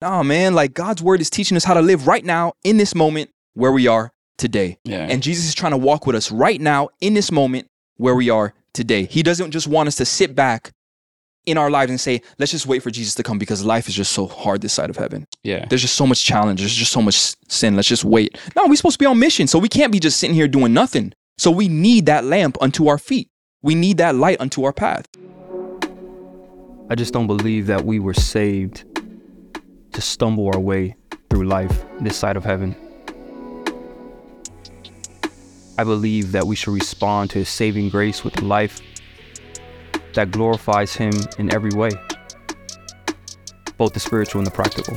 Nah, man, like God's word is teaching us how to live right now in this moment where we are today. Yeah. And Jesus is trying to walk with us right now in this moment where we are today. He doesn't just want us to sit back in our lives and say, let's just wait for Jesus to come because life is just so hard this side of heaven. yeah. There's just so much challenge. There's just so much sin. Let's just wait. No, we're supposed to be on mission. So we can't be just sitting here doing nothing. So we need that lamp unto our feet. We need that light unto our path. I just don't believe that we were saved to stumble our way through life this side of heaven. I believe that we should respond to His saving grace with a life that glorifies Him in every way, both the spiritual and the practical.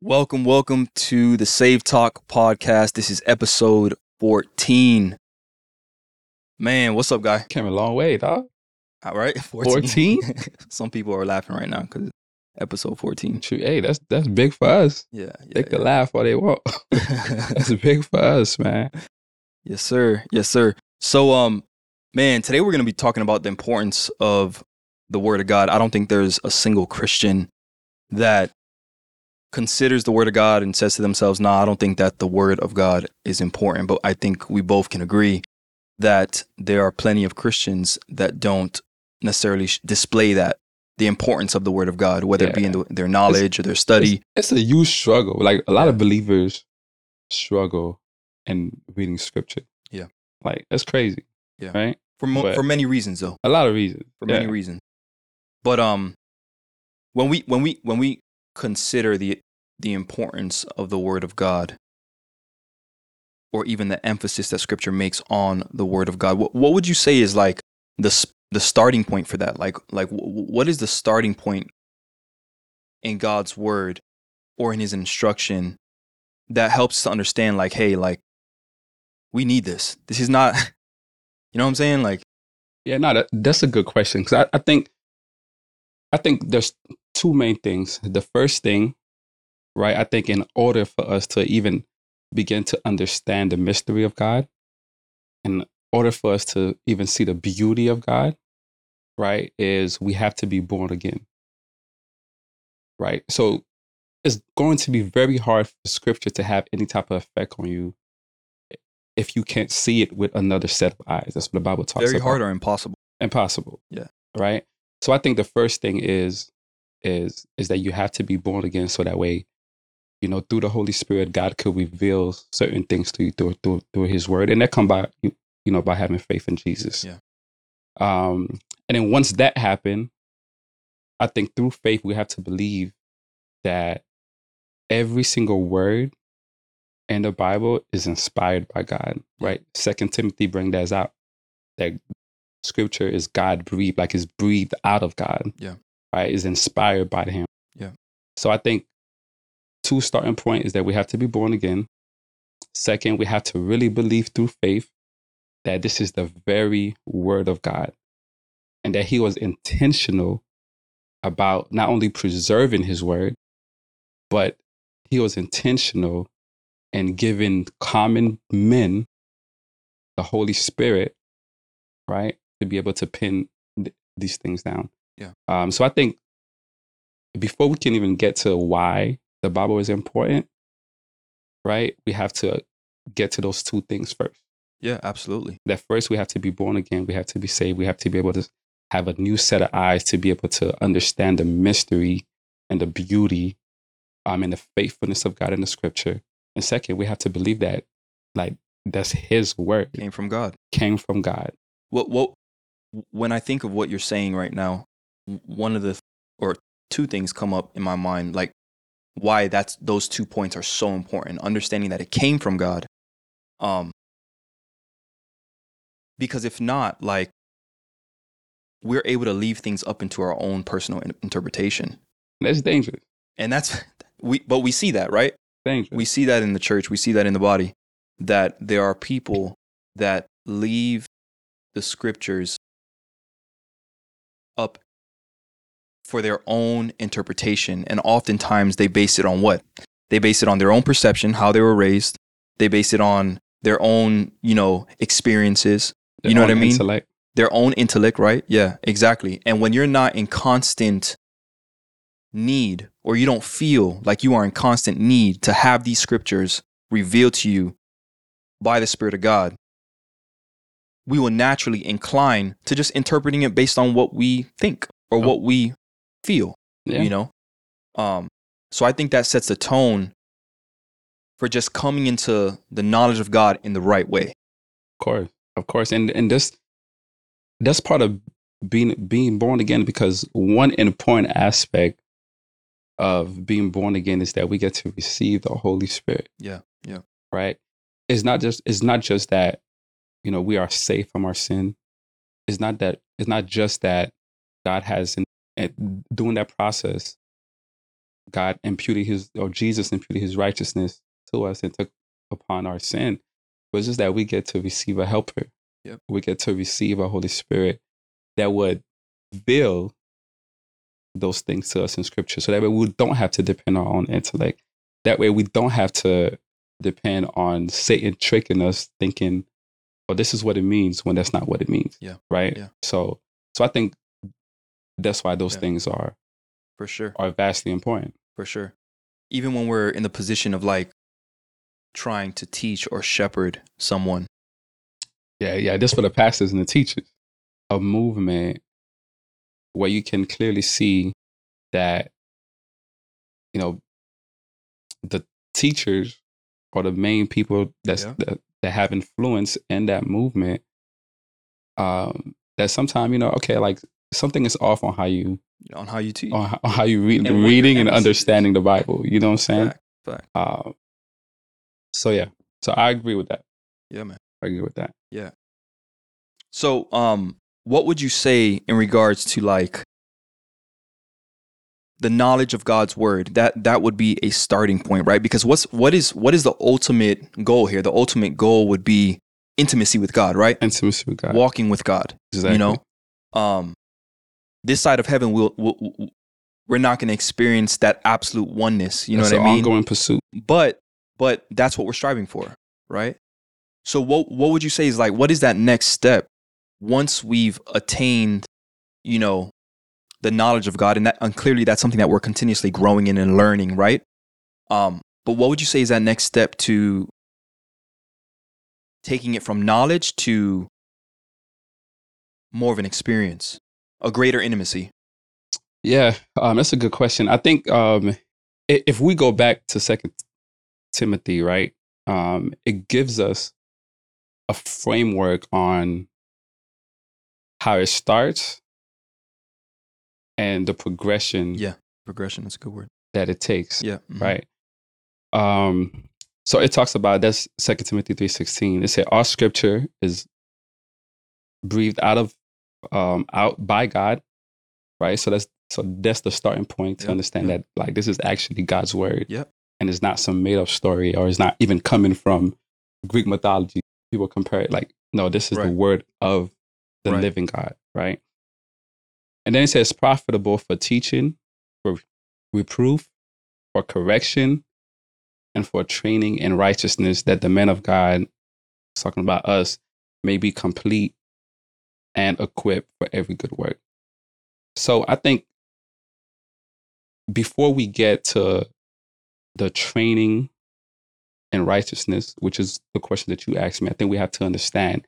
Welcome, welcome to the Saved Talk podcast. This is episode 14. Man, what's up, guy? Came a long way, dog. All right, 14? Some people are laughing right now because episode 14. True. Hey, that's that's big for us. Yeah, They yeah, can laugh all they want. yeah. that's big for us, man. yes, sir. Yes, sir. So, um, man, today we're going to be talking about the importance of the Word of God. I don't think there's a single Christian that considers the Word of God and says to themselves, "Nah, I don't think that the Word of God is important." But I think we both can agree that there are plenty of Christians that don't necessarily sh- display that the importance of the Word of God, whether it be in the, their knowledge or their study. It's a huge struggle. Like a lot of believers struggle in reading scripture. Yeah. Like that's crazy. Yeah. Right? for mo- But- for many reasons, though. A lot of reasons. for Yeah. many reasons. But um, when we when we when we consider the the importance of the Word of God, or even the emphasis that Scripture makes on the Word of God, what, what would you say is like the the starting point for that? Like like wh- wh- what is the starting point in God's Word or in His instruction that helps to understand? Like, hey, like we need this. This is not, you know what I'm saying? Like, Yeah, no, that, that's a good question because I, I think I think there's two main things. The first thing, right? I think in order for us to even begin to understand the mystery of God, in order for us to even see the beauty of God, right, is we have to be born again. Right? So it's going to be very hard for scripture to have any type of effect on you if you can't see it with another set of eyes. That's what the Bible talks very about Very hard or impossible. impossible. Yeah. Right. So I think the first thing is is is that you have to be born again, so that way, you know, through the Holy Spirit, God could reveal certain things to you through through, through His Word, and that come by you you know by having faith in Jesus. Yeah. Um, and then once that happened, I think through faith we have to believe that every single word in the Bible is inspired by God. Right. Second Timothy bring that out that scripture is God breathed, like it's breathed out of God. Yeah. Right? Is inspired by him. Yeah. So I think two starting point is that we have to be born again. Second, we have to really believe through faith that this is the very word of God and that he was intentional about not only preserving his word, but he was intentional in giving common men the Holy Spirit, right, to be able to pin th- these things down. Yeah. Um, so I think before we can even get to why the Bible is important, right, we have to get to those two things first. Yeah, absolutely. That first we have to be born again, we have to be saved, we have to be able to have a new set of eyes to be able to understand the mystery and the beauty um, and the faithfulness of God in the scripture. And second, we have to believe that like that's his word Came from God. came from God. What what when I think of what you're saying right now, one of the or two things come up in my mind like why that's those two points are so important. Understanding that it came from God. Um because if not, like we're able to leave things up into our own personal in- interpretation. That's dangerous. And that's we but we see that, right? Dangerous. we see that in the church we see that in the body that there are people that leave the scriptures up for their own interpretation and oftentimes they base it on what they base it on their own perception how they were raised they base it on their own you know experiences Their you know what I mean? Intellect. their own intellect, right? Yeah, exactly. And when you're not in constant need or you don't feel like you are in constant need to have these scriptures revealed to you by the Spirit of God, we will naturally incline to just interpreting it based on what we think or Oh. what we feel, Yeah. you know? Um, so I think that sets the tone for just coming into the knowledge of God in the right way. Of course, of course, and and this that's part of being being born again because one important aspect of being born again is that we get to receive the Holy Spirit. Yeah, yeah. Right. It's not just it's not just that you know we are safe from our sin. It's not that it's not just that God has in doing that process. God imputed his or Jesus imputed his righteousness to us and took upon our sin. But it's just that we get to receive a helper. Yep. We get to receive a Holy Spirit that would reveal those things to us in Scripture, so that way we don't have to depend on our own intellect. That way we don't have to depend on Satan tricking us, thinking, "Oh, this is what it means," when that's not what it means. Yeah. Right. Yeah. So, so I think that's why those Yeah. things are For sure. are vastly important. For sure. Even when we're in the position of like trying to teach or shepherd someone. Yeah, yeah. This for the pastors and the teachers. A movement where you can clearly see that, you know, the teachers are the main people that's Yeah. that, that have influence in that movement. Um, that sometimes you know, okay, like something is off on how you on how you teach. on how, on how you read And reading and understanding the Bible. You know what I'm saying? Fact, fact. Uh, so yeah, so I agree with that. Yeah, man. I agree with that. Yeah. So, um, what would you say in regards to like the knowledge of God's word? That that would be a starting point, right? Because what's what is what is the ultimate goal here? The ultimate goal would be intimacy with God, right? Intimacy with God. Walking with God. exactly. You know, um, this side of heaven, we'll we'll- we're not going to experience that absolute oneness. You know That's what I mean? Ongoing pursuit. but but that's what we're striving for right so what what would you say is like what is that next step once we've attained you know the knowledge of god and that and clearly that's something that we're continuously growing in and learning right um but what would you say is that next step to taking it from knowledge to more of an experience a greater intimacy Yeah, um, that's a good question. I think um, if we go back to Second Timothy, right, um, it gives us a framework on how it starts and the progression Yeah. progression is a good word that it takes. yeah mhm. right? Um, so it talks about that's Second Timothy three sixteen. It said all Scripture is breathed out of um, out by God, right? So that's so that's the starting point to Yep, understand yep. that like this is actually God's word, Yep. and it's not some made up story or it's not even coming from Greek mythology. People compare it like no, this is the word of the Right. living God, right? And then it says profitable for teaching, for reproof, for correction, and for training in righteousness, that the men of God, talking about us, may be complete and equipped for every good work. So I think before we get to the training and righteousness, which is the question that you asked me, I think we have to understand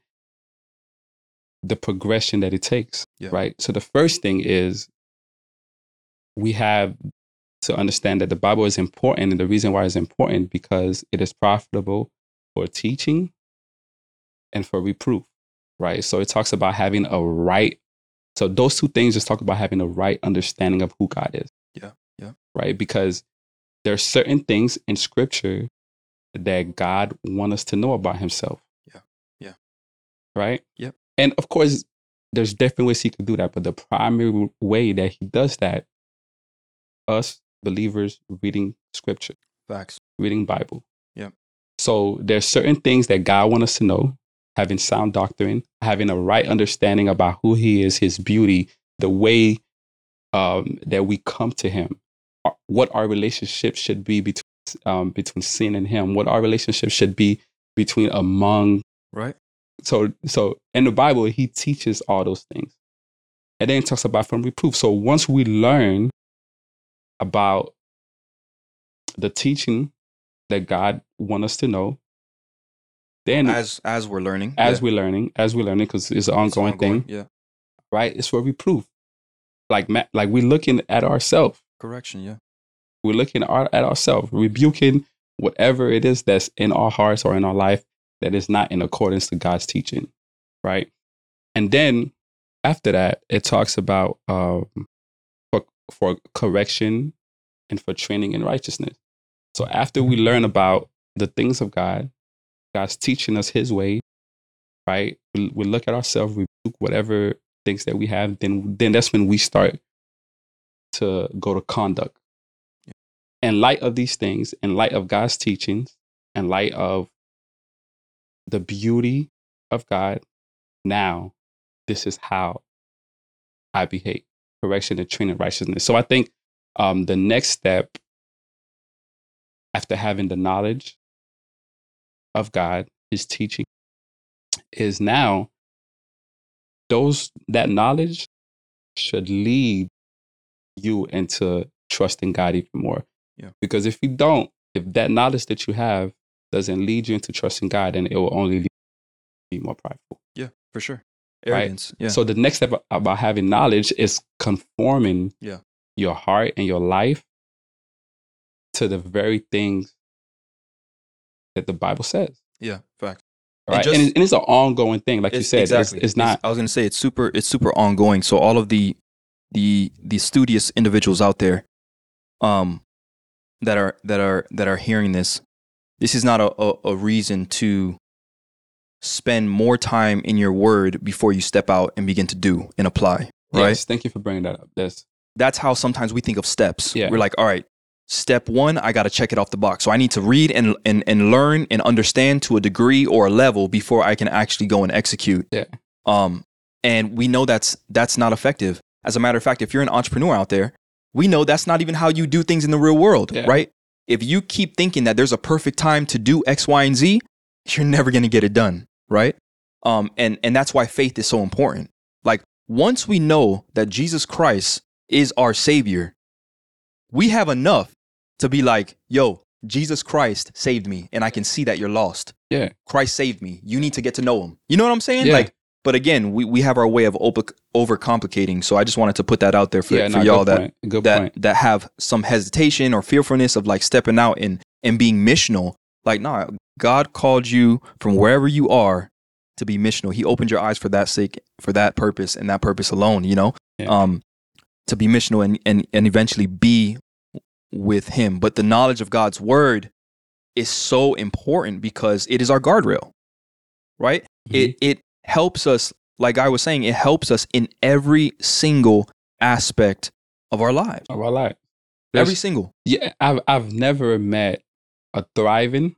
the progression that it takes, Yeah. right? So the first thing is we have to understand that the Bible is important, and the reason why it's important because it is profitable for teaching and for reproof, right? So it talks about having a right. So those two things just talk about having a right understanding of who God is. Yeah, yeah. Right, because there are certain things in Scripture that God wants us to know about Himself. Yeah, yeah. Right. Yep. And of course, there's different ways He could do that, but the primary way that He does that, us believers reading Scripture facts reading Bible. Yep. So there's certain things that God wants us to know, having sound doctrine, having a right understanding about who He is, His beauty, the way um, that we come to Him, what our relationship should be between um, between sin and Him, what our relationship should be between among right so so in the Bible, he teaches all those things. And then he talks about from reproof. So once we learn about the teaching that God want us to know, then as, as we're learning, as yeah. we're learning, as we're learning, because it's an ongoing, It's thing, Yeah, right? It's for reproof. Like like we're looking at ourselves. correction. Yeah, We're looking at, our, at ourselves, rebuking whatever it is that's in our hearts or in our life that is not in accordance to God's teaching, right? And then after that, it talks about um, for, for correction and for training in righteousness. So after we learn about the things of God, God's teaching us His way, right? We, we look at ourselves, we rebuke whatever things that we have. Then, then that's when we start to go to conduct. In light of these things, in light of God's teachings, in light of the beauty of God, now this is how I behave. Correction and training righteousness. So I think um, the next step after having the knowledge of God, his teaching, is now those that knowledge should lead you into trusting God even more. Yeah. Because if you don't, if that knowledge that you have doesn't lead you into trusting God, then it will only lead you to be more prideful. yeah, for sure. Right. Yeah, So the next step about having knowledge is conforming Yeah. your heart and your life to the very things that the Bible says. yeah, fact. And Right. just- and, it's, and it's an ongoing thing, like you said. It's- exactly. It's, not I was gonna say it's super. It's super ongoing. So all of the the the studious individuals out there, um, that are that are that are hearing this, this is not a, a, a reason to spend more time in your word before you step out and begin to do and apply. Right. Yes, thank you for bringing that up. That's That's how sometimes we think of steps. Yeah. We're like, all right, step one, I got to check it off the box. So I need to read and, and, and learn and understand to a degree or a level before I can actually go and execute. Yeah. Um, and we know that's that's not effective. As a matter of fact, if you're an entrepreneur out there, we know that's not even how you do things in the real world, Yeah. right? If you keep thinking that there's a perfect time to do X, Y, and Z, you're never going to get it done, right? Um, and and that's why faith is so important. Like once we know that Jesus Christ is our Savior, we have enough to be like, yo, Jesus Christ saved me, and I can see that you're lost. yeah. Christ saved me. You need to get to know him. You know what I'm saying? Yeah. Like, but again, we, we have our way of over overcomplicating. So I just wanted to put that out there for, yeah, for no, y'all that that point. that have some hesitation or fearfulness of like stepping out and and being missional. Like, nah, God called you from wherever you are to be missional. He opened your eyes for that sake, for that purpose, and that purpose alone. You know, Yeah. um, to be missional and and and eventually be with Him. But the knowledge of God's word is so important because it is our guardrail, right? Mm-hmm. It it helps us, like I was saying, it helps us in every single aspect of our lives. Of our life. Every single. Yeah, I've I've never met a thriving,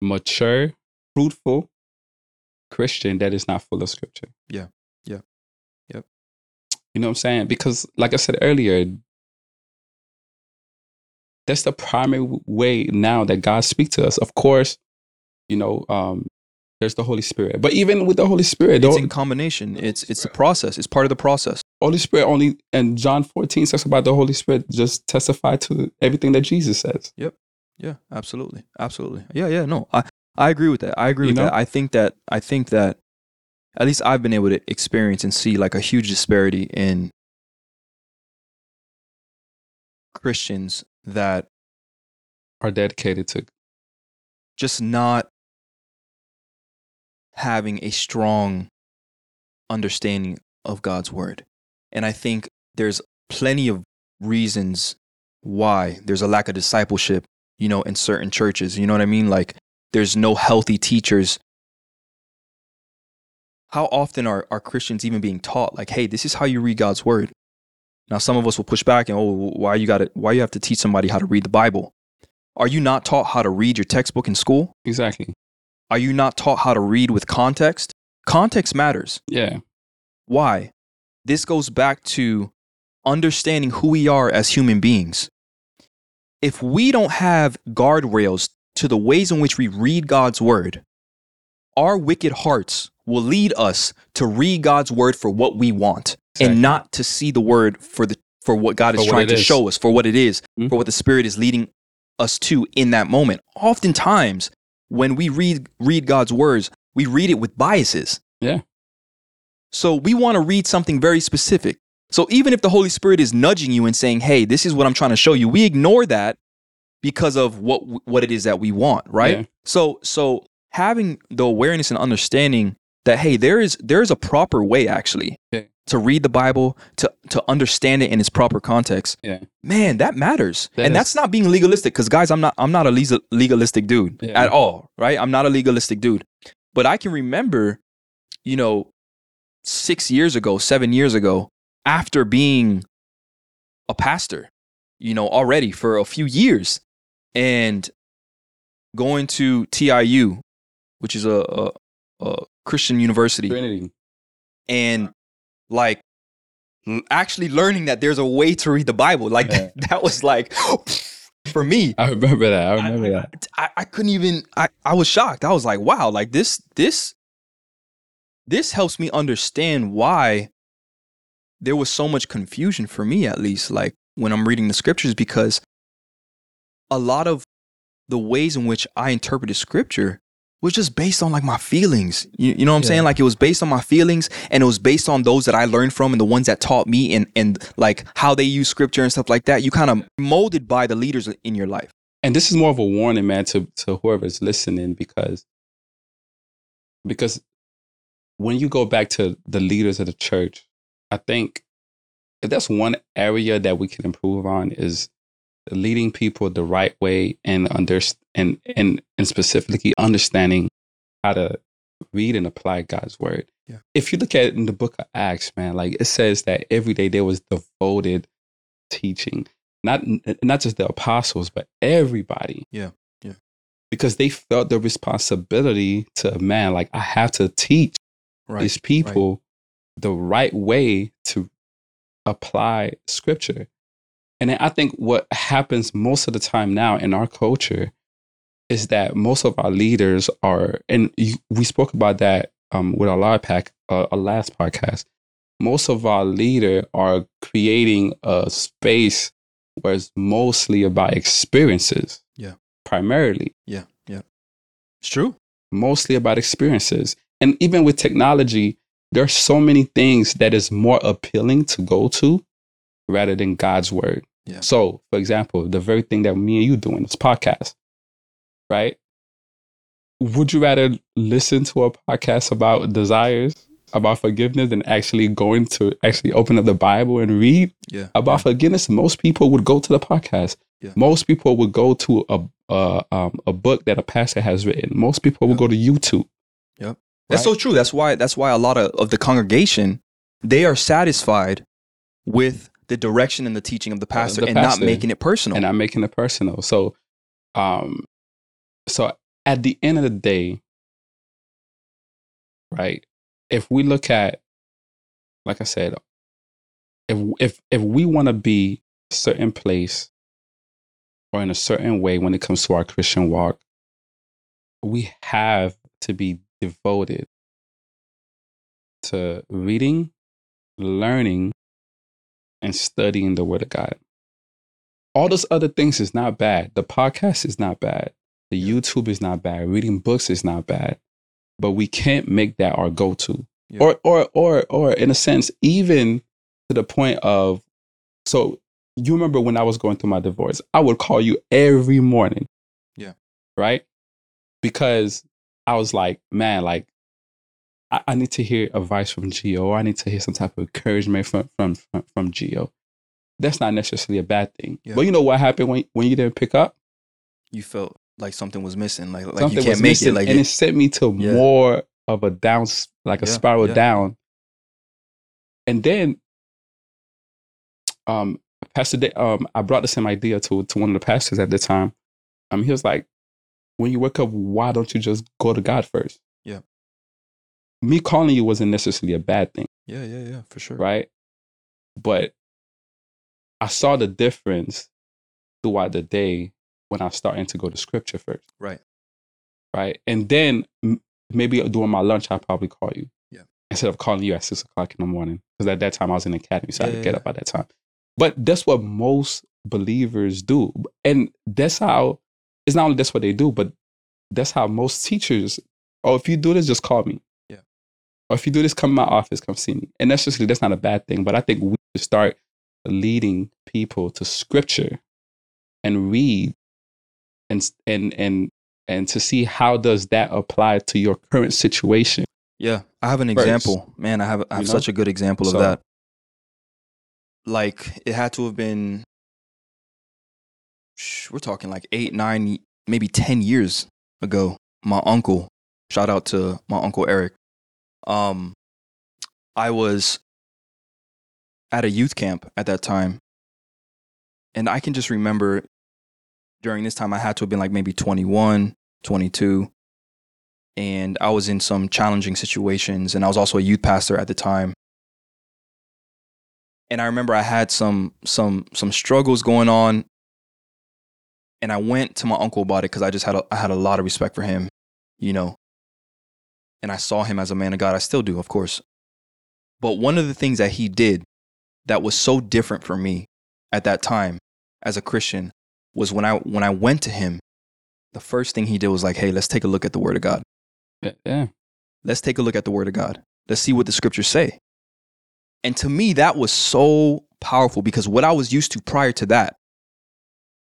mature, fruitful Christian that is not full of scripture. Yeah. Yeah. Yep. You know what I'm saying? Because like I said earlier, that's the primary way now that God speaks to us. Of course, you know, um, there's the Holy Spirit. But even with the Holy Spirit, the It's Hol- in combination. It's it's a process. It's part of the process. Holy Spirit only and John 14 talks about the Holy Spirit just testify to everything that Jesus says. Yep. Yeah, absolutely, absolutely. Yeah, yeah. No, I I agree with that. I agree You with know? that. I think that I think that at least I've been able to experience and see like a huge disparity in Christians that Are dedicated to just not having a strong understanding of God's word. And I think there's plenty of reasons why there's a lack of discipleship, you know, in certain churches. You know what I mean? Like there's no healthy teachers. How often are, are Christians even being taught like, hey, this is how you read God's word? Now some of us will push back and oh, why you got to why you have to teach somebody how to read the Bible? Are you not taught how to read your textbook in school? exactly. Are you not taught how to read with context? Context matters. Yeah. Why? This goes back to understanding who we are as human beings. If we don't have guardrails to the ways in which we read God's word, our wicked hearts will lead us to read God's word for what we want Exactly. and not to see the word for the for what God is what trying to is. show us, for what it is, Mhm. for what the Spirit is leading us to in that moment. Oftentimes, when we read read God's words, we read it with biases. Yeah. So we want to read something very specific. So even if the Holy Spirit is nudging you and saying, "Hey, this is what I'm trying to show you," we ignore that because of what what it is that we want, right? Yeah. So so having the awareness and understanding that hey, there is there is a proper way actually Yeah. To read the Bible, to to understand it in its proper context. Yeah. Man, that matters. That and is- that's not being legalistic cuz guys, I'm not I'm not a legalistic dude Yeah. at all, right? I'm not a legalistic dude. But I can remember, you know, 6 years ago, 7 years ago, after being a pastor, you know, already for a few years and going to TIU, which is a, a, a Christian university, Trinity. and like actually learning that there's a way to read the Bible. Like Yeah. that was like for me. I remember that. I remember I, that. I, I couldn't even I, I was shocked. I was like, wow, like this this this helps me understand why there was so much confusion for me at least like when I'm reading the scriptures because a lot of the ways in which I interpreted scripture was just based on like my feelings. You, you know what I'm Yeah. saying? Like it was based on my feelings and it was based on those that I learned from and the ones that taught me and and like how they use scripture and stuff like that. You kind of molded by the leaders in your life. and this is more of a warning, man, to to whoever's listening, because because when you go back to the leaders of the church, I think if that's one area that we can improve on is leading people the right way and under and and and specifically understanding how to read and apply God's word. Yeah. If you look at it in the book of Acts, man, like it says that every day there was devoted teaching not not just the apostles, but everybody. Yeah, yeah. Because they felt the responsibility to man, like I have to teach these people the right way to apply scripture. And I think what happens most of the time now in our culture is that most of our leaders are, and you, we spoke about that um, with our last pack, uh, our last podcast. Most of our leader are creating a space where it's mostly about experiences. Yeah. Primarily, Yeah, yeah. It's true. mostly about experiences. And even with technology, there's so many things that is more appealing to go to rather than God's word. Yeah. So, for example, the very thing that me and you doing this podcast, right? Would you rather listen to a podcast about desires, about forgiveness, than actually going to actually open up the Bible and read Yeah. about forgiveness? Most people would go to the podcast. Yeah. Most people would go to a uh, um, a book that a pastor has written. Most people would go to YouTube. Yep. That's Right. so true. That's why that's why a lot of, of the congregation they are satisfied with the direction and the teaching of the pastor the and not making it personal. and I'm making it personal. So, um, so at the end of the day, right? If we look at, like I said, if if if we want to be a certain place or in a certain way when it comes to our Christian walk, we have to be devoted to reading, learning, and studying the Word of God all those other things is not bad. The podcast is not bad. The YouTube is not bad. Reading books is not bad. But we can't make that our go-to. Yeah. Or or or or in a sense, even to the point of so you remember when I was going through my divorce, I would call you every morning. Yeah. Right? Because I was like, man, like I, I need to hear advice from Geo. I need to hear some type of encouragement from from from, from Geo that's not necessarily a bad thing. Yeah. But you know what happened when when you didn't pick up? you felt like something was missing. Like like Something you can't make missing, it. Like and it- it sent me to Yeah. more of a down, like a Yeah, spiral down. And then, um, Pastor, Da- um, I brought the same idea to to one of the pastors at the time. Um, he was like, "When you wake up, why don't you just go to God first? Yeah. Me calling you wasn't necessarily a bad thing. yeah, yeah, yeah, for sure. right? But I saw the difference throughout the day when I started to go to scripture first, Right. right? And then m- maybe during my lunch, I'll probably call you. Yeah. Instead of calling you at six o'clock in the morning. Because at that time I was in the academy, so I had Yeah, to get yeah. up at that time. But that's what most believers do. And that's how it's not only that's what they do, but that's how most teachers, oh, if you do this, just call me. Or if you do this, come to my office, come see me. And that's just that's not a bad thing. But I think we should start leading people to scripture and read and and and and to see how does that apply to your current situation. Yeah, I have an First. example. Man, I have I have You know? such a good example So- of that. Like it had to have been we're talking like 8, 9, maybe 10 years ago. My uncle, shout out to my uncle Eric. Um I was at a youth camp at that time. And I can just remember during this time I had to have been like maybe 21, 22 and I was in some challenging situations and I was also a youth pastor at the time. And I remember I had some some some struggles going on and I went to my uncle about it cuz I just had a, I had a lot of respect for him, you know. And I saw him as a man of God. I still do, of course. But one of the things that he did that was so different for me at that time as a Christian was when I when I went to him, the first thing he did was like, "Hey, let's take a look at the word of God." Yeah, let's take a look at the word of God. Let's see what the scriptures say. And to me, that was so powerful because what I was used to prior to that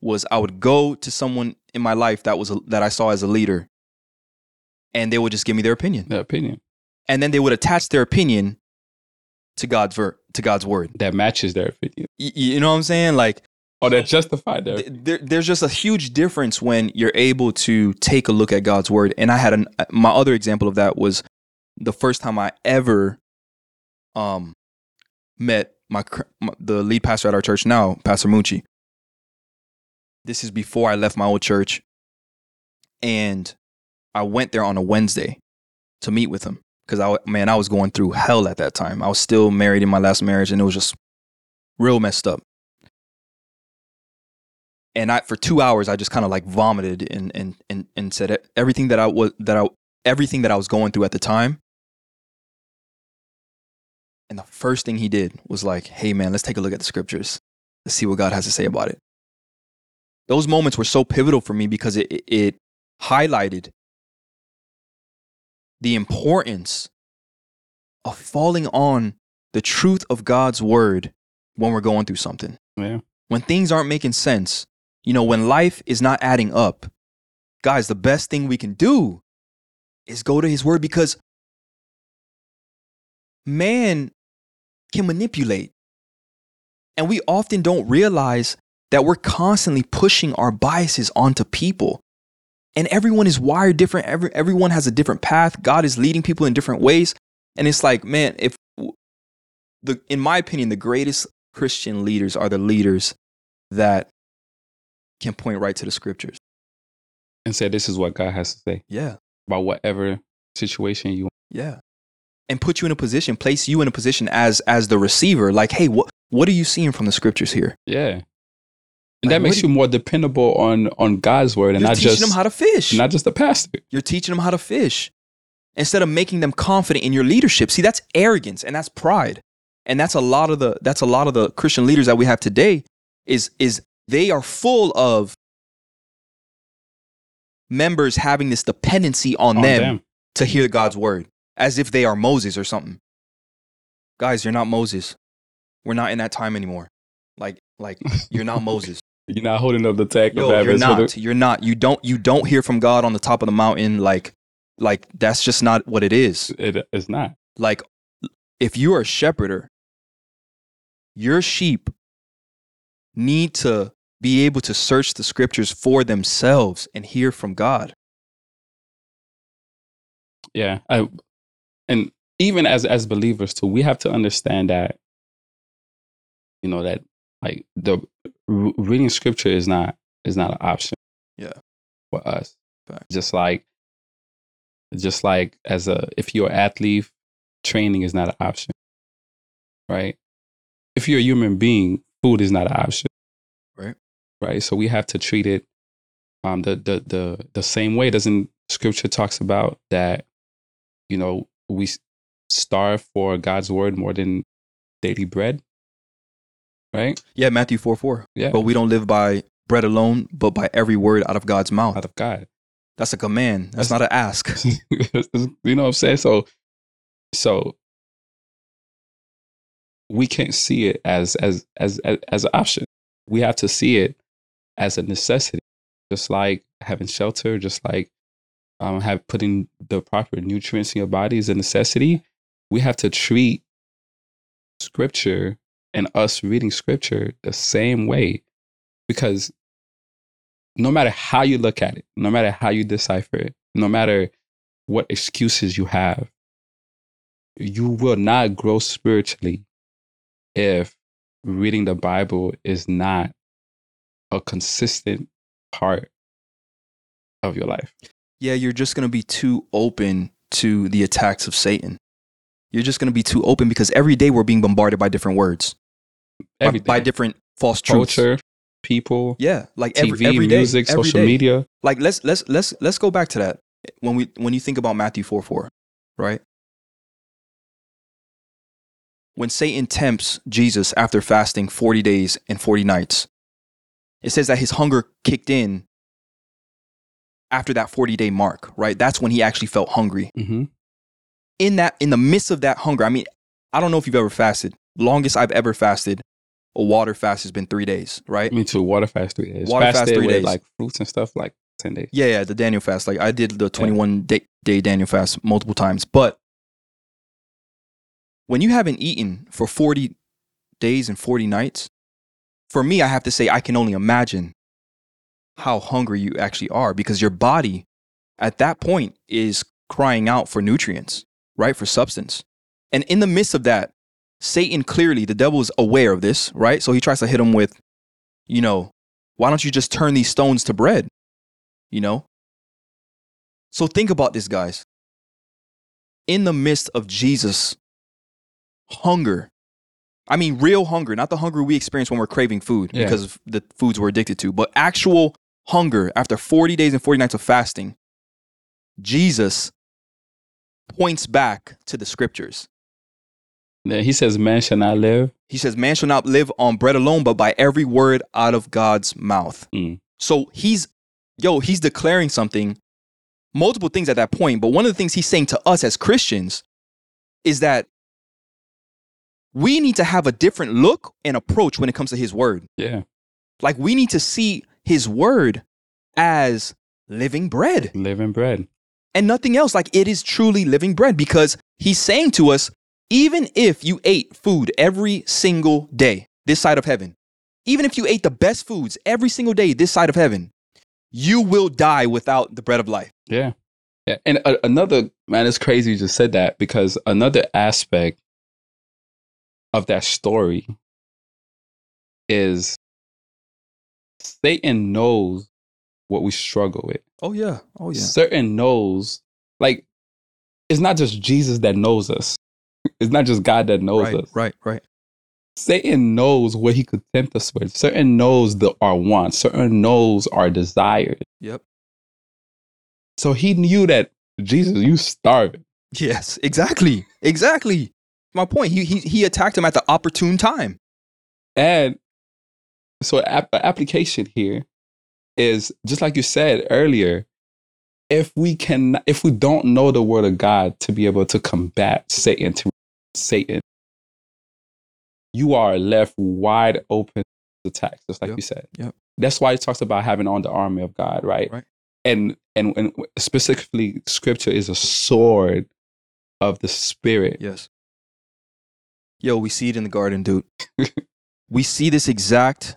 was I would go to someone in my life that was a, that I saw as a leader, and they would just give me their opinion, Their opinion and then they would attach their opinion to God's ver- to God's word. that matches their opinion. Y- you know what I'm saying? Like Or that their th- there, there's just a huge difference when you're able to take a look at God's word. And I had an, my other example of that was the first time I ever um, met my, my the lead pastor at our church now, Pastor Mucci. This is before I left my old church, and I went there on a Wednesday to meet with him because I man I was going through hell at that time. I was still married in my last marriage, and it was just real messed up and I for two hours I just kind of like vomited and and and and said everything that I was that I everything that I was going through at the time. And the first thing he did was like, "Hey man, let's take a look at the scriptures. Let's see what God has to say about it." Those moments were so pivotal for me because it, it highlighted the importance of falling on the truth of God's word when we're going through something yeah. when things aren't making sense, you know, when life is not adding up, guys, the best thing we can do is go to his word because man can manipulate. And we often don't realize that we're constantly pushing our biases onto people. And everyone is wired different. Every, everyone has a different path. God is leading people in different ways. And it's like, man, if the, in my opinion, the greatest Christian leaders are the leaders that can point right to the scriptures. And say this is what God has to say Yeah. about whatever situation you Yeah. And put you in a position, place you in a position as as the receiver, like, hey, what what are you seeing from the scriptures here? Yeah. Like, And that makes you more dependable on on God's word and You're not teaching just them how to fish. not just the pastor. You're teaching them how to fish. Instead of making them confident in your leadership. See, that's arrogance and that's pride. And that's a lot of the that's a lot of the Christian leaders that we have today is is they are full of members having this dependency on, On them, them. to hear God's word as if they are Moses or something. Guys, you're not Moses. We're not in that time anymore. Like like you're not Moses. You're not holding up the tag Yo, you're not. the- You're not. You don't. You don't hear from God on the top of the mountain. Like, like that's just not what it is. It, it's not. Like, if you're a shepherder, your sheep need to be able to search the scriptures for themselves and hear from God. Yeah. I, and even as as believers too, we have to understand that you know that like the reading scripture is not is not an option. Yeah. For us. Fact. Just like just like as a if you're an athlete, training is not an option. Right? If you're a human being, food is not an option. Right. Right. So we have to treat it um the the the, the same way. Doesn't scripture talks about that you know, we starve for God's word more than daily bread. Right? Yeah, Matthew 4 4. Yeah. But we don't live by bread alone, but by every word out of God's mouth. out of God. That's a command. That's, That's- not an ask. you know what I'm saying? So, so we can't see it as as as as, as an option. We have to see it as a necessity, just like having shelter, just like um, have putting the proper nutrients in your body is a necessity. We have to treat scripture and us reading scripture the same way, because no matter how you look at it, no matter how you decipher it, no matter what excuses you have, you will not grow spiritually if reading the Bible is not a consistent part of your life. yeah, you're just going to be too open to the attacks of Satan. You're just going to be too open because every day we're being bombarded by different words, Everything. by, different false truths. culture, people, Yeah, like every, TV, every day, music, every social day. media. Like let's let's let's let's go back to that when we when you think about Matthew four four, right? When Satan tempts Jesus after fasting forty days and forty nights, it says that his hunger kicked in after that forty day mark, right? That's when he actually felt hungry. hmm In that in the midst of that hunger, I mean, I don't know if you've ever fasted. Longest I've ever fasted, a water fast has been three days, right? Me too. Water fast three days. Water fast Fasted three days. Like fruits and stuff, like ten days. Yeah, yeah, the Daniel fast. Like I did the 21 day, day Daniel fast multiple times. But when you haven't eaten for 40 days and 40 nights, for me, I have to say, I can only imagine how hungry you actually are because your body at that point is crying out for nutrients, right? For substance. And in the midst of that, Satan clearly, the devil is aware of this, right? So he tries to hit him with, you know, why don't you just turn these stones to bread? You know? So think about this, guys. In the midst of Jesus' hunger, I mean, real hunger, not the hunger we experience when we're craving food Yeah. because of the foods we're addicted to, but actual hunger after 40 days and 40 nights of fasting, Jesus points back to the scriptures. He says, "Man shall not live." He says, Man shall not live on bread alone, but by every word out of God's mouth. Mm. So he's, yo, he's declaring something, multiple things at that point. But one of the things he's saying to us as Christians is that we need to have a different look and approach when it comes to his word. Yeah, Like we need to see his word as living bread living bread. and nothing else. Like it is truly living bread because he's saying to us, even if you ate food every single day this side of heaven, even if you ate the best foods every single day this side of heaven, you will die without the bread of life. Yeah. yeah. And a another, man, it's crazy you just said that because another aspect of that story is Satan knows what we struggle with. Oh yeah. Oh yeah. Satan knows, like, it's not just Jesus that knows us. It's not just God that knows Right, us. right, right. Satan knows what he could tempt us with. Satan knows the our wants. Satan knows our desires. Yep. So he knew that Jesus, you starving. Yes, exactly. Exactly. My point. He he he attacked him at the opportune time. And so ap- application here is just like you said earlier. If we can, if we don't know the word of God to be able to combat Satan, to Satan, you are left wide open to attacks, just like Yep, you said. yep. That's why it talks about having on the army of God, right? Right. And and and specifically, Scripture is a sword of the Spirit. Yes. Yo, we see it in the garden, dude. we see this exact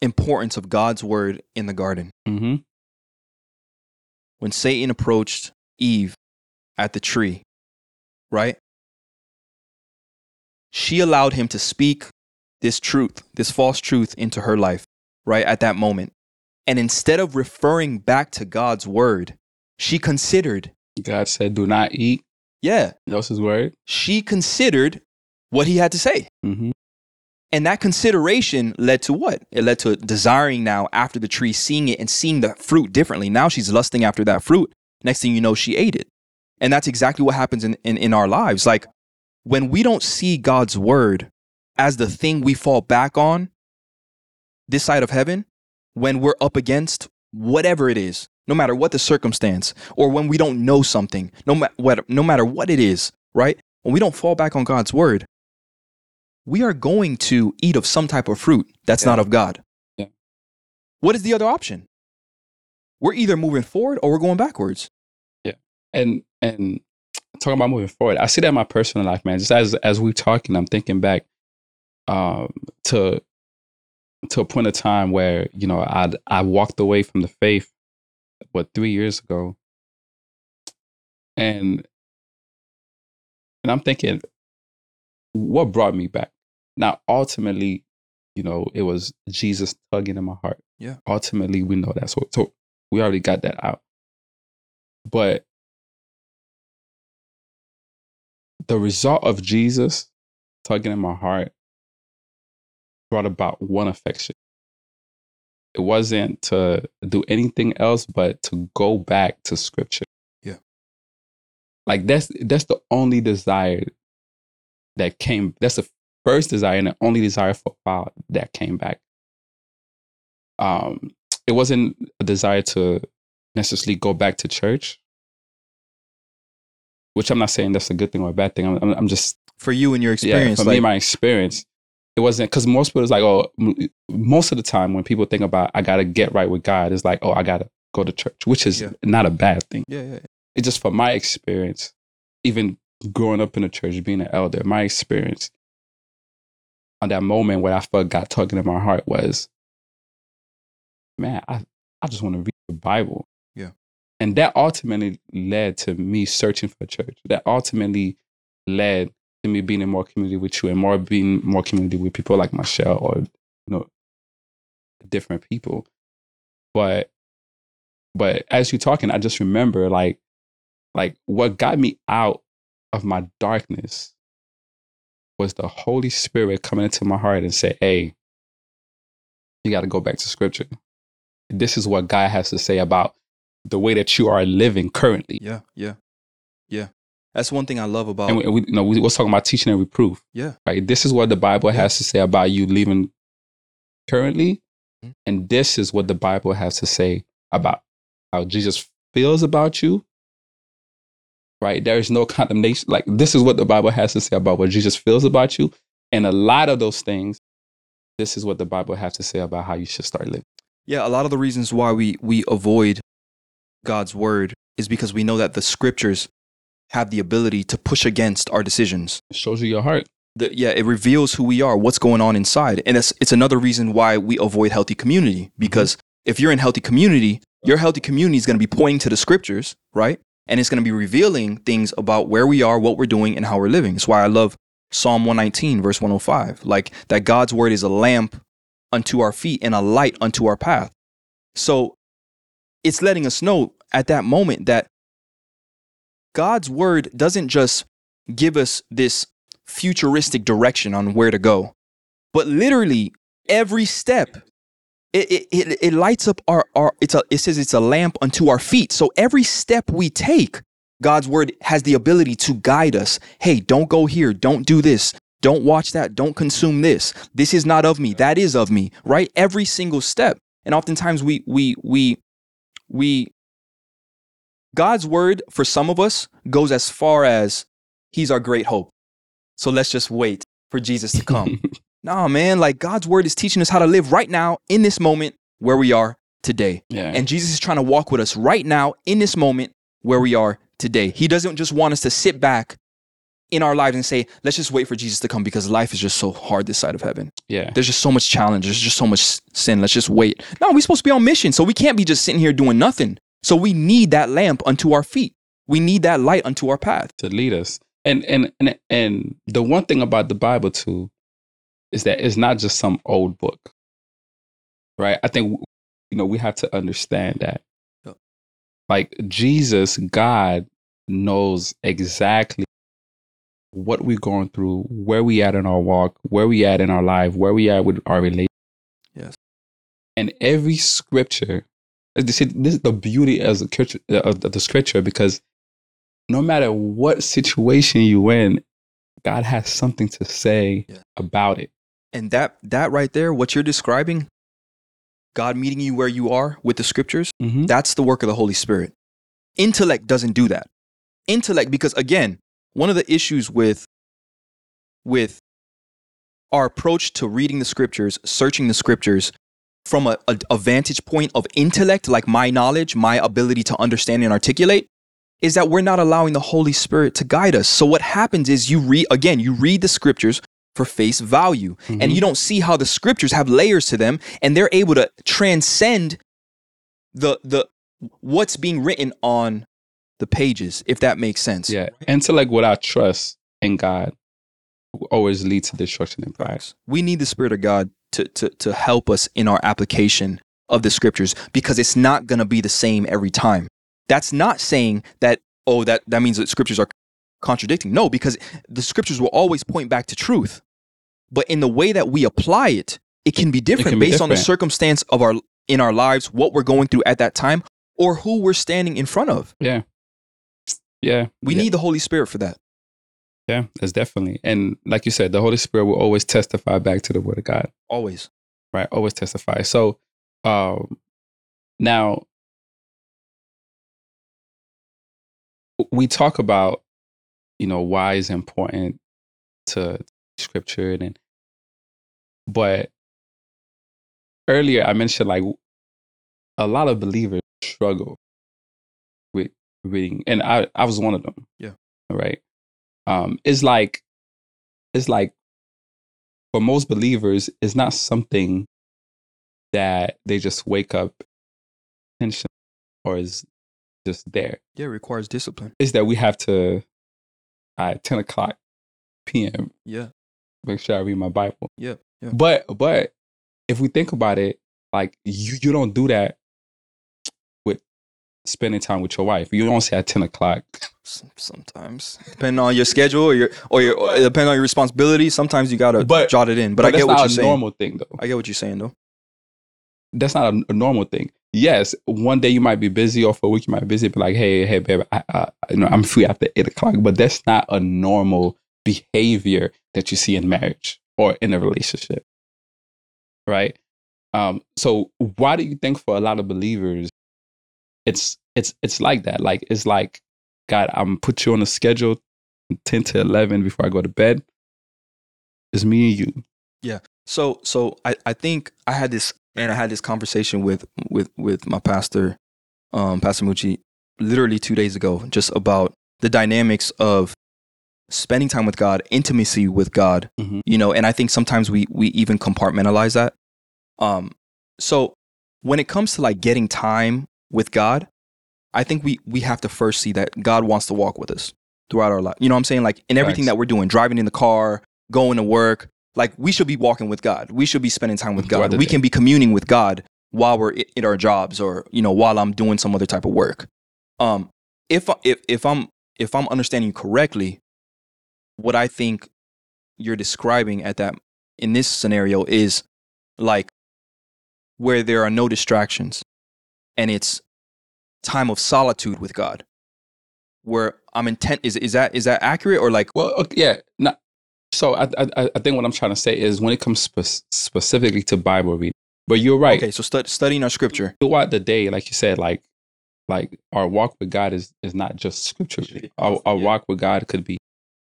importance of God's word in the garden. hmm When Satan approached Eve at the tree, right? She allowed him to speak this truth, this false truth into her life, right? At that moment. And instead of referring back to God's word, she considered, God said, "Do not eat." yeah, That's His word. she considered what he had to say. hmm And that consideration led to what? It led to desiring now after the tree, seeing it and seeing the fruit differently. Now she's lusting after that fruit. Next thing you know, she ate it. And that's exactly what happens in, in, in our lives. Like when we don't see God's word as the thing we fall back on this side of heaven, when we're up against whatever it is, no matter what the circumstance, or when we don't know something, no, ma- what, no matter what it is, right? When we don't fall back on God's word, we are going to eat of some type of fruit that's Yeah. not of God. Yeah. What is the other option? We're either moving forward or we're going backwards. Yeah. And and talking about moving forward, I see that in my personal life, man. Just as as we're talking, I'm thinking back um, to to a point of time where you know I I walked away from the faith, what three years ago, and and I'm thinking, what brought me back? Now, ultimately, you know, it was Jesus tugging in my heart. Yeah. Ultimately, we know that. So, so we already got that out. But the result of Jesus tugging in my heart brought about one affection. It wasn't to do anything else but to go back to scripture. Yeah. Like that's that's the only desire that came that's the first desire and the only desire for a while that came back. Um it wasn't a desire to necessarily go back to church which I'm not saying that's a good thing or a bad thing. I'm, I'm, I'm just For you and your experience, yeah, for like, me, my experience, it wasn't because most people is like, oh, m- most of the time when people think about I gotta get right with God, it's like, oh, I gotta go to church, which is Yeah. not a bad thing. yeah, yeah, yeah. It's just for my experience, even growing up in the church, being an elder, my experience on that moment where I felt God tugging in my heart was, man, I, I just want to read the Bible. Yeah. And that ultimately led to me searching for church. That ultimately led to me being in more community with you and more being more community with people like Michelle or, you know, different people. But but as you're talking, I just remember like like what got me out of my darkness was the Holy Spirit coming into my heart and say, Hey, you got to go back to scripture. This is what God has to say about the way that you are living currently. yeah, yeah, yeah. That's one thing I love about. And we, we, you know, we was talking about teaching and reproof. yeah, Right? This is what the Bible Yeah. has to say about you living currently. Mhm. And this is what the Bible has to say about how Jesus feels about you. Right? There is no condemnation. Like, this is what the Bible has to say about what Jesus feels about you. And a lot of those things, this is what the Bible has to say about how you should start living. yeah. A lot of the reasons why we we avoid God's word is because we know that the scriptures have the ability to push against our decisions. It shows you your heart. The, yeah, it reveals who we are, what's going on inside, and it's it's another reason why we avoid healthy community. Mm-hmm. Because if you're in healthy community, your healthy community is going to be pointing to the scriptures, right? And it's going to be revealing things about where we are, what we're doing, and how we're living. That's why I love Psalm 119, verse 105, like that God's word is a lamp unto our feet and a light unto our path. So it's letting us know at that moment that God's word doesn't just give us this futuristic direction on where to go, but literally every step. It, it, it, lights up our, our it's a, it says it's a lamp unto our feet. So every step we take, God's word has the ability to guide us. Hey, don't go here. Don't do this. Don't watch that. Don't consume this. This is not of me. That is of me. Right? Every single step. And oftentimes we we we we God's word for some of us goes as far as he's our great hope. So let's just wait for Jesus to come. nah, man, like God's word is teaching us how to live right now in this moment where we are today. yeah. And Jesus is trying to walk with us right now in this moment where we are today. He doesn't just want us to sit back in our lives and say, let's just wait for Jesus to come because life is just so hard this side of heaven. yeah. There's just so much challenge. There's just so much sin. Let's just wait. No, we're supposed to be on mission. So we can't be just sitting here doing nothing. So we need that lamp unto our feet. We need that light unto our path. to lead us. And and and and the one thing about the Bible too is that it's not just some old book, right? I think you know we have to understand that, Yeah. like Jesus, God knows exactly what we're going through, where we at in our walk, where we at in our life, where we at with our relationship. Yes. And every scripture, this is this is the beauty of the scripture because no matter what situation you're in, God has something to say Yeah. about it. And that that right there, what you're describing, God meeting you where you are with the scriptures, Mm-hmm. that's the work of the Holy Spirit. Intellect doesn't do that. Intellect, because again, one of the issues with with our approach to reading the scriptures, searching the scriptures from a, a, a vantage point of intellect, like my knowledge, my ability to understand and articulate, is that we're not allowing the Holy Spirit to guide us. So what happens is you read again, you read the scriptures for face value and Mhm. you don't see how the scriptures have layers to them and they're able to transcend the the what's being written on the pages if that makes sense Yeah. Intellect without trust in God always lead to destruction and pride. we need the spirit of god to to to help us in our application of the scriptures because it's not going to be the same every time that's not saying that oh that that means that scriptures are contradicting no because the scriptures will always point back to truth but in the way that we apply it it can be different can be based on the circumstance of our in our lives what we're going through at that time or who we're standing in front of Yeah. Yeah. we yeah. need the holy spirit for that Yeah, that's definitely. And like you said, the Holy Spirit will always testify back to the word of God. always right always testify so um now we talk about you know why is important to scripture and but earlier i mentioned like a lot of believers struggle reading and i i was one of them. Yeah. right? Um it's like it's like for most believers it's not something that they just wake up intention or is just there. Yeah it requires discipline. Is that we have to at 10 o'clock p.m yeah. make sure i read my bible. Yeah yeah. But but if we think about it like you you don't do that spending time with your wife you don't say at 10 o'clock sometimes depending on your schedule or your or your or depending on your responsibility sometimes you gotta But- jot it in but, i that's get what not you're a saying normal thing though i get what you're saying though that's not a, a normal thing. Yes, one day you might be busy, or for a week you might be busy. Be like, hey, hey, babe, I, I, you know, I'm free after eight o'clock. But that's not a normal behavior that you see in marriage or in a relationship, right? Um, so why do you think for a lot of believers, it's it's it's like that? Like it's like, God, I'm put you on a schedule, ten to eleven before I go to bed. It's me and you. Yeah. So so i i think i had this and i had this conversation with with with my pastor um pastor mucci literally two days ago just about the dynamics of spending time with god intimacy with god Mhm. you know and i think sometimes we we even compartmentalize that um so when it comes to like getting time with god i think we we have to first see that god wants to walk with us throughout our life. You know what i'm saying? Like in everything Facts. that we're doing driving in the car going to work like we should be walking with god. We should be spending time with god. we can be communing with god while we're in our jobs or you know while i'm doing some other type of work. Um if if if i'm if i'm understanding you correctly what i think you're describing at that in this scenario is like where there are no distractions and it's time of solitude with god where i'm intent is is that is that accurate or like Well, okay, yeah. Not, so I, I I think what I'm trying to say is when it comes spe- specifically to Bible reading, but you're right. okay so stu- studying our scripture Throughout the day, like you said, like like our walk with God is is not just scripture. Our, our Yeah. walk with God could be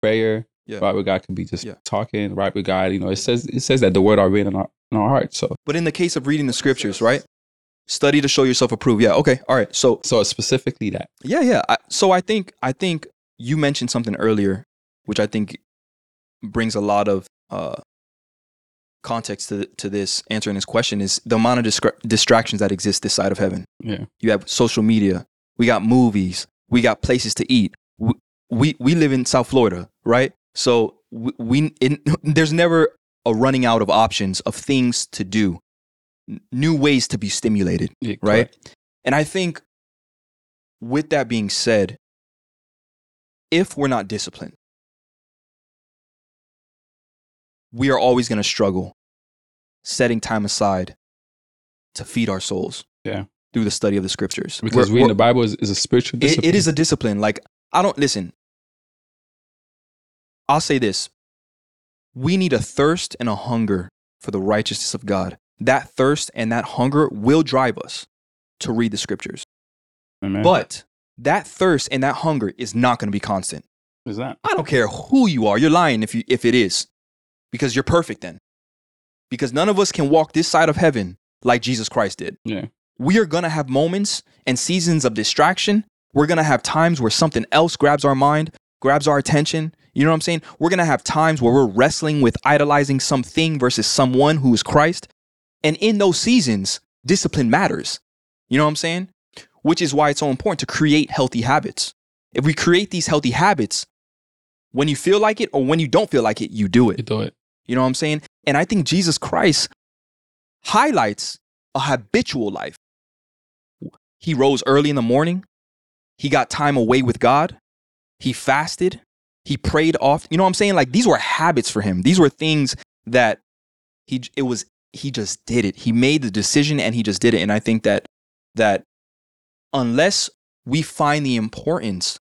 prayer. Yeah. Right with God could be just Yeah. talking. Right with God, you know, it says it says that the word are written in our in our heart. So but in the case of reading the scriptures right study to show yourself approved yeah okay all right so so specifically that. Yeah, yeah. I, so I think I think you mentioned something earlier, which I think brings a lot of uh, context to to this answering this question is the amount of distra- distractions that exist this side of heaven. Yeah. You have social media, we got movies, we got places to eat. We we, we live in South Florida, right? So we, we in, there's never a running out of options of things to do, new ways to be stimulated Yeah, right? And I think with that being said, if we're not disciplined, we are always going to struggle setting time aside to feed our souls. Yeah. Through the study of the scriptures. Because We're- reading we're- the Bible is, is a spiritual it- discipline. it is a discipline. Like I don't listen. I'll say this. We need a thirst and a hunger for the righteousness of God. That thirst and that hunger will drive us to read the scriptures. Amen. But that thirst and that hunger is not going to be constant. is that I don't care who you are. You're lying if you if it is. Because you're perfect then. Because none of us can walk this side of heaven like Jesus Christ did. yeah We are going to have moments and seasons of distraction. We're going to have times where something else grabs our mind, grabs our attention. You know what I'm saying? We're going to have times where we're wrestling with idolizing something versus someone who is Christ. And in those seasons, discipline matters. You know what I'm saying? Which is why it's so important to create healthy habits. If we create these healthy habits, when you feel like it or when you don't feel like it, you do it. you do it You know what I'm saying? And I think Jesus Christ highlights a habitual life. He rose early in the morning. He got time away with God. He fasted. He prayed off. You know what I'm saying? Like these were habits for him. These were things that he it was he just did it. He made the decision and he just did it. And I think that that unless we find the importance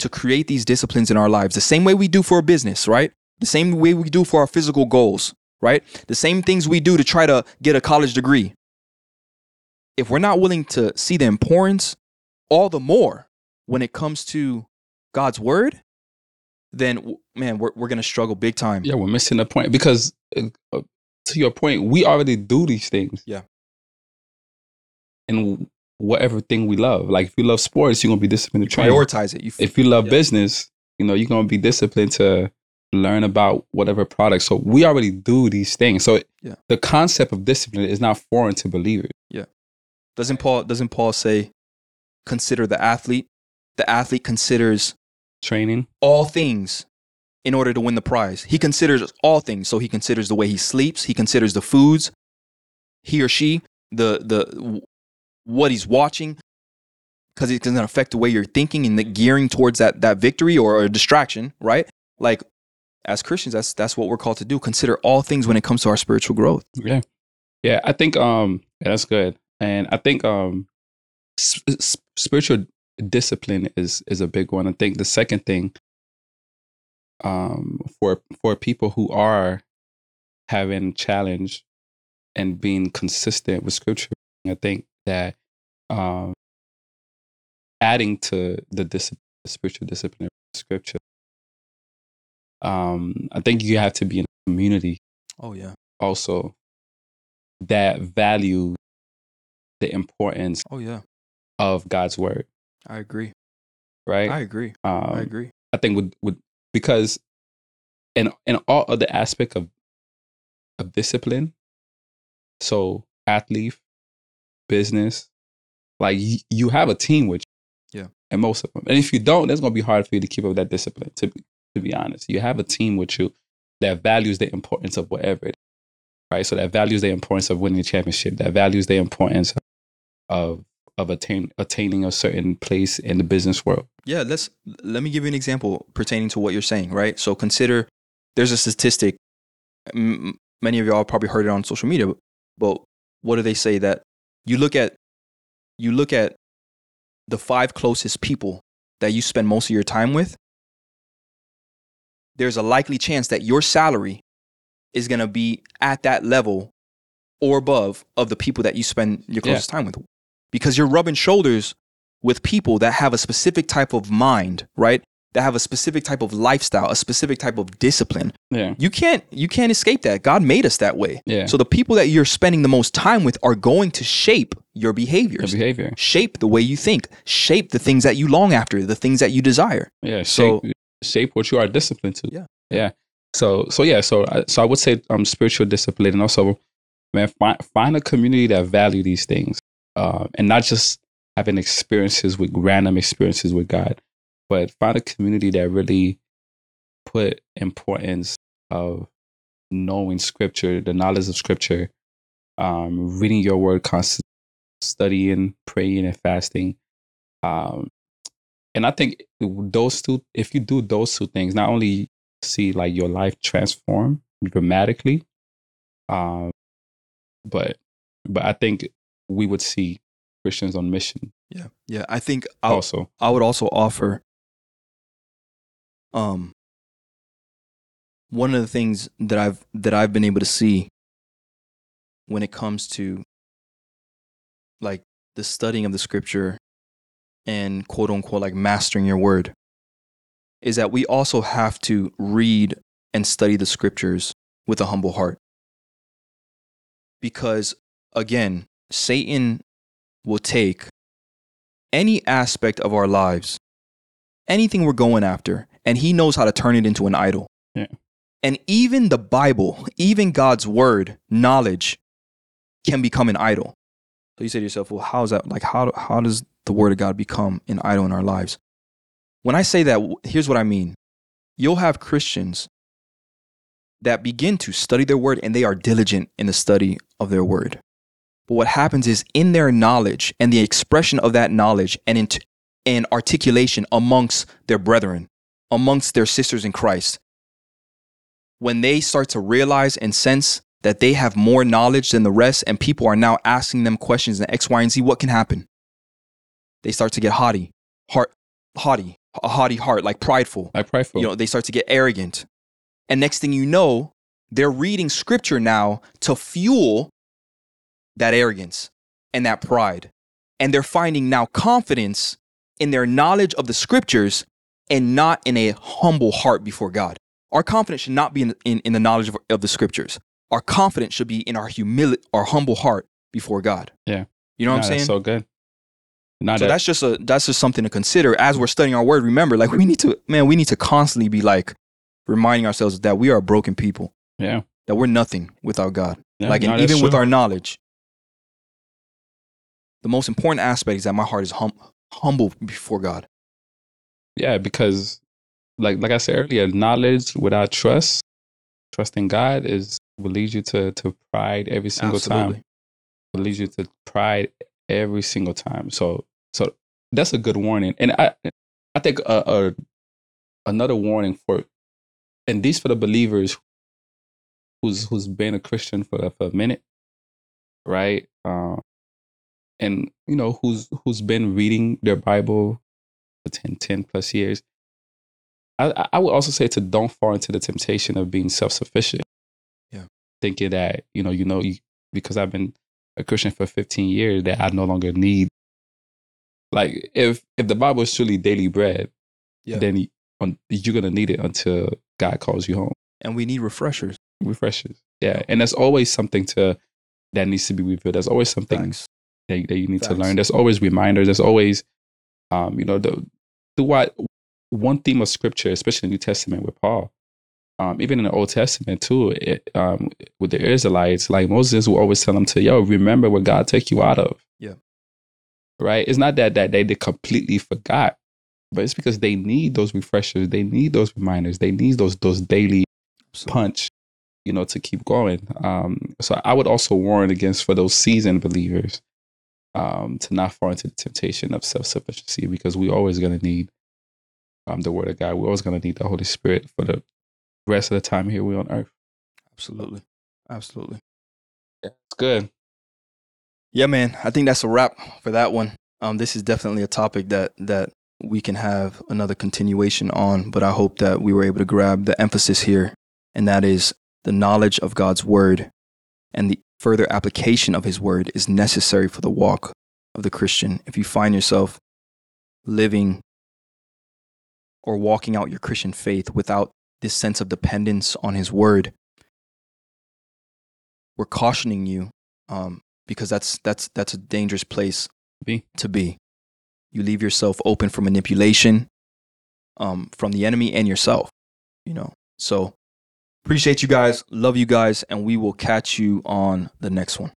to create these disciplines in our lives, the same way we do for a business, right? The same way we do for our physical goals, right? The same things we do to try to get a college degree. If we're not willing to see the importance, all the more when it comes to God's word, then man, we're, we're going to struggle big time. yeah we're missing the point because uh, to your point we already do these things Yeah. And whatever thing we love like if you love sports you're gonna be disciplined to train Prioritize it. You f- if you love Yeah. business, you know, you're gonna be disciplined to learn about whatever product. So we already do these things. So Yeah. the concept of discipline is not foreign to believers. Yeah. Doesn't Paul doesn't Paul say consider the athlete? The athlete considers Training. all things in order to win the prize. He considers all things. So he considers the way he sleeps, he considers the foods, he or she, the the what he's watching because it's to affect the way you're thinking and the gearing towards that that victory or a distraction, right? Like as Christians, that's that's what we're called to do. Consider all things when it comes to our spiritual growth. Yeah. Yeah. I think um yeah, that's good. And I think um s- s- spiritual discipline is is a big one. I think the second thing um for for people who are having challenge and being consistent with scripture, I think that um adding to the dis- spiritual discipline of scripture um I think you have to be in a community Oh yeah. also that value the importance Oh yeah. of God's word, I agree. right? I agree. um, I agree. I think with with because in in all other aspect of of discipline, so athlete, business, like y- you have a team with you. Yeah. And most of them. And if you don't, it's gonna be hard for you to keep up that discipline, to be to be honest. You have a team with you that values the importance of whatever it is. Right. So that values the importance of winning a championship, that values the importance of of attain, attaining a certain place in the business world. Yeah, let's let me give you an example pertaining to what you're saying, right? So consider there's a statistic m- many of y'all probably heard it on social media, but what do they say that you look at you look at the five closest people that you spend most of your time with, there's a likely chance that your salary is going to be at that level or above of the people that you spend your Yeah. closest time with because you're rubbing shoulders with people that have a specific type of mind, right? That have a specific type of lifestyle, a specific type of discipline. Yeah. You can't you can't escape that. God made us that way. Yeah. So the people that you're spending the most time with are going to shape your Your behavior. shape the way you think, shape the things that you long after, the things that you desire. Yeah, So- shape shape what you are disciplined to. Yeah. yeah. So so yeah, so I, so I would say um spiritual discipline and also man find find a community that value these things, uh, and not just having experiences with random experiences with God, but find a community that really put importance of knowing Scripture, the knowledge of Scripture, um, reading your Word constantly, studying, praying, and fasting. Um, and I think those two, if you do those two things, not only see like your life transform dramatically, um, but but I think we would see Christians on mission Yeah. Yeah. I think I'll, also. I would also offer um one of the things that I've that I've been able to see when it comes to like the studying of the scripture and quote unquote like mastering your word is that we also have to read and study the scriptures with a humble heart. Because again, Satan will take any aspect of our lives, anything we're going after, and he knows how to turn it into an idol. Yeah. And even the Bible, even God's word, knowledge, can become an idol. So you say to yourself, well, how's that? Like, how, how does the word of God become an idol in our lives? When I say that, here's what I mean. You'll have Christians that begin to study their word and they are diligent in the study of their word. But what happens is in their knowledge and the expression of that knowledge and, in, and articulation amongst their brethren, amongst their sisters in Christ, when they start to realize and sense that they have more knowledge than the rest and people are now asking them questions in X, Y, and Z, what can happen? They start to get haughty, heart, haughty, a haughty heart, like prideful. Like prideful. You know, they start to get arrogant. And next thing you know, they're reading scripture now to fuel that arrogance and that pride. And they're finding now confidence in their knowledge of the scriptures and not in a humble heart before God. Our confidence should not be in, in, in the knowledge of, of the scriptures. Our confidence should be in our humility, our humble heart before God. Yeah. You know what I'm saying? That's so good. Not so that, that's just a that's just something to consider as we're studying our word. Remember, like we need to, man, we need to constantly be like reminding ourselves that we are broken people, yeah. that we're nothing without God. yeah. like, no, even with our knowledge, the most important aspect is that my heart is hum- humble before God. Yeah, because like like I said earlier, knowledge without trust, trust in God is will lead you to to pride every single time. Will lead you to pride every single time. So so that's a good warning. And I I think uh, uh, another warning for and these for the believers who's who's been a Christian for for a minute, right? Uh, and you know who's who's been reading their Bible for 10, 10 plus years. I, I- would also say to don't fall into the temptation of being self sufficient. Yeah. Thinking that, you know, you know, you, because I've been a Christian for 15 years, that I no longer need. Like, if if the Bible is truly daily bread, Yeah. then you're going to need it until God calls you home. And we need refreshers. Refreshers, Yeah. And there's always something to that needs to be revealed. There's always something Thanks. That, that you need to learn. There's always reminders. There's always, um, you know, the throughout one theme of scripture, especially in the New Testament with Paul, um, even in the Old Testament too, it, um, with the Israelites, like Moses will always tell them to, yo, remember where God took you out of. Yeah. Right. It's not that that they, they completely forgot, but it's because they need those refreshers. They need those reminders. They need those those daily Absolutely. punch, you know, to keep going. Um, so I would also warn against for those seasoned believers um, to not fall into the temptation of self sufficiency because we're always going to need um, the Word of God. We're always going to need the Holy Spirit for the rest of the time here we're on earth. Absolutely. Absolutely. Yeah, It's good. Yeah, man. I think that's a wrap for that one. Um, this is definitely a topic that that we can have another continuation on, but I hope that we were able to grab the emphasis here, and that is the knowledge of God's word and the further application of his word is necessary for the walk of the Christian. If you find yourself living or walking out your Christian faith without this sense of dependence on his word, we're cautioning you um, because that's that's that's a dangerous place Be. to be. You leave yourself open for manipulation um, from the enemy and yourself. You know. So appreciate you guys, love you guys, and we will catch you on the next one.